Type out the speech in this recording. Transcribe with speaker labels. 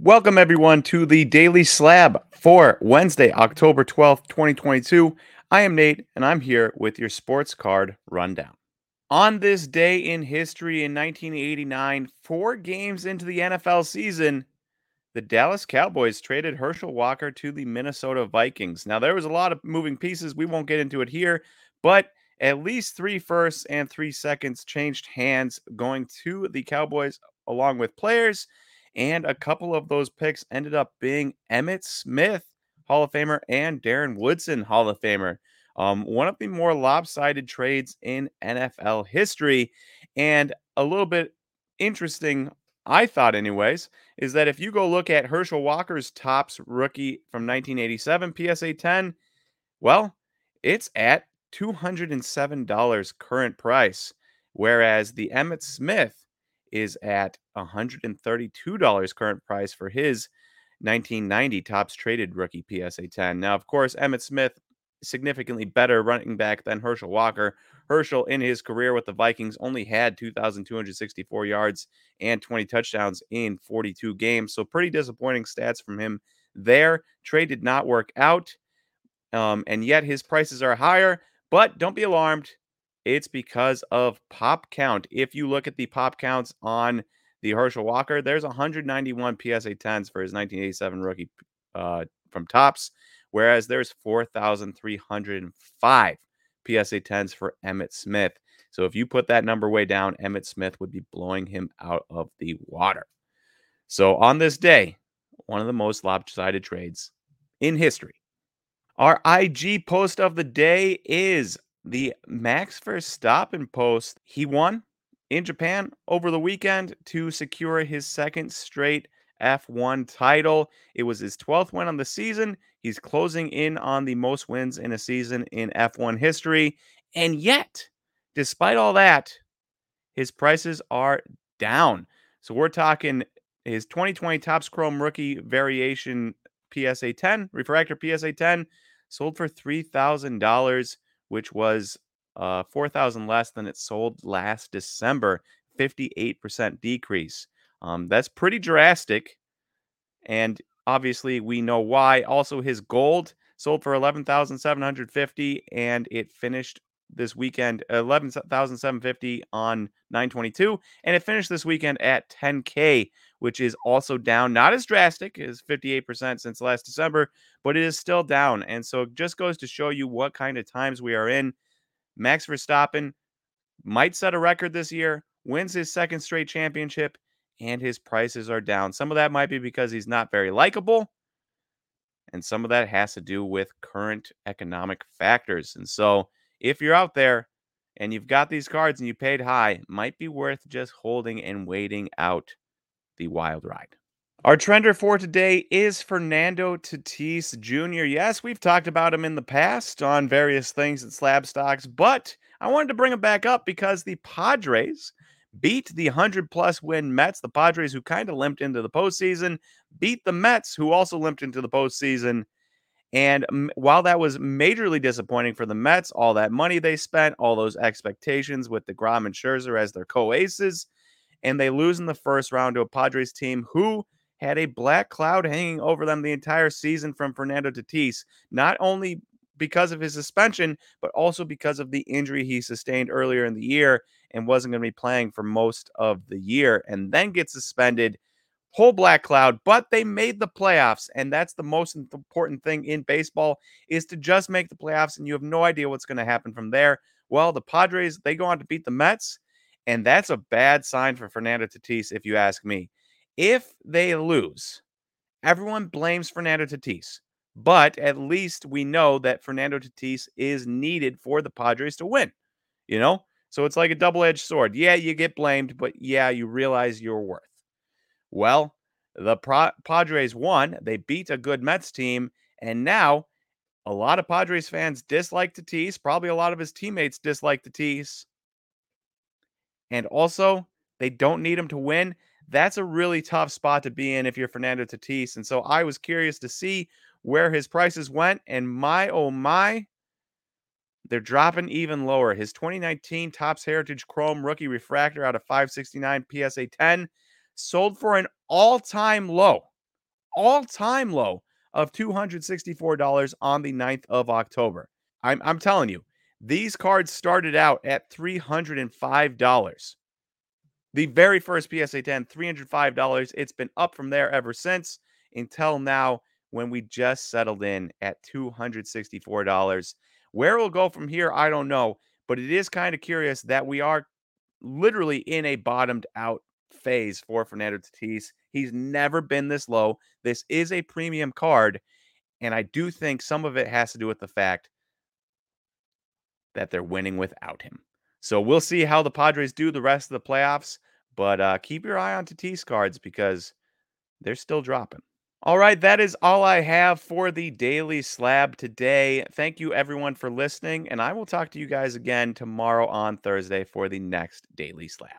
Speaker 1: Welcome, everyone, to the Daily Slab for Wednesday, October 12th, 2022. I am Nate, and I'm here with your sports card rundown. On this day in history in 1989, four games into the NFL season, the Dallas Cowboys traded Herschel Walker to the Minnesota Vikings. Now, there was a lot of moving pieces. We won't get into it here, but at least three firsts and three seconds changed hands going to the Cowboys along with players. And a couple of those picks ended up being Emmitt Smith, Hall of Famer, and Darren Woodson, Hall of Famer. Um, one of the more lopsided trades in NFL history. And a little bit interesting, I thought, anyways, is that if you go look at Herschel Walker's Topps rookie from 1987 PSA 10, well, it's at $207 current price. Whereas the Emmitt Smith is at $132 current price for his 1990 Topps traded rookie PSA 10. Now, of course, Emmitt Smith, significantly better running back than Herschel Walker. Herschel, in his career with the Vikings, only had 2,264 yards and 20 touchdowns in 42 games. So, pretty disappointing stats from him there. Trade did not work out. Um, and yet his prices are higher. But don't be alarmed. It's because of pop count. If you look at the pop counts on the Herschel Walker, there's 191 PSA 10s for his 1987 rookie uh, from Topps, whereas there's 4,305 PSA 10s for Emmitt Smith. So if you put that number way down, Emmitt Smith would be blowing him out of the water. So on this day, one of the most lopsided trades in history. Our IG post of the day is the Max Verstappen post, he won in Japan over the weekend to secure his second straight F1 title. It was his 12th win on the season. He's closing in on the most wins in a season in F1 history. And yet, despite all that, his prices are down. So we're talking his 2020 Topps Chrome rookie variation PSA 10, refractor PSA 10, sold for $3,000 which was uh, 4,000 less than it sold last December, 58% decrease. Um, that's pretty drastic. And obviously, we know why. Also, his gold sold for 11,750 and it finished this weekend 11,750 on 922 and it finished this weekend at 10k which is also down not as drastic as 58% since last December but it is still down and so it just goes to show you what kind of times we are in. Max Verstappen might set a record this year wins his second straight championship and his prices are down. Some of that might be because he's not very likable and some of that has to do with current economic factors and so if you're out there and you've got these cards and you paid high, might be worth just holding and waiting out the wild ride. Our trender for today is Fernando Tatis Jr. Yes, we've talked about him in the past on various things at Slab Stocks, but I wanted to bring him back up because the Padres beat the 100 plus win Mets, the Padres who kind of limped into the postseason, beat the Mets who also limped into the postseason. And while that was majorly disappointing for the Mets, all that money they spent, all those expectations with DeGrom and Scherzer as their co-aces, and they lose in the first round to a Padres team who had a black cloud hanging over them the entire season from Fernando Tatis, not only because of his suspension, but also because of the injury he sustained earlier in the year and wasn't going to be playing for most of the year and then gets suspended whole black cloud, but they made the playoffs. And that's the most important thing in baseball is to just make the playoffs and you have no idea what's going to happen from there. Well, the Padres, they go on to beat the Mets, and that's a bad sign for Fernando Tatis, if you ask me. If they lose, everyone blames Fernando Tatis, but at least we know that Fernando Tatis is needed for the Padres to win, you know? So it's like a double edged sword. Yeah, you get blamed, but yeah, you realize your worth. Well, the Pro- Padres won. They beat a good Mets team. And now a lot of Padres fans dislike Tatis. Probably a lot of his teammates dislike Tatis. And also, they don't need him to win. That's a really tough spot to be in if you're Fernando Tatis. And so I was curious to see where his prices went. And my, oh my, they're dropping even lower. His 2019 Topps Heritage Chrome rookie refractor out of 569 PSA 10 sold for an all time low all time low of $264 on the 9th of October. I'm, I'm telling you, these cards started out at $305. The very first PSA 10, $305. It's been up from there ever since until now when we just settled in at $264. Where we'll go from here, I don't know, but it is kind of curious that we are literally in a bottomed out phase for Fernando Tatis. He's never been this low. This is a premium card, and I do think some of it has to do with the fact that they're winning without him. So we'll see how the Padres do the rest of the playoffs, but uh, keep your eye on Tatis cards because they're still dropping. All right, that is all I have for the Daily Slab today. Thank you, everyone, for listening, and I will talk to you guys again tomorrow on Thursday for the next Daily Slab.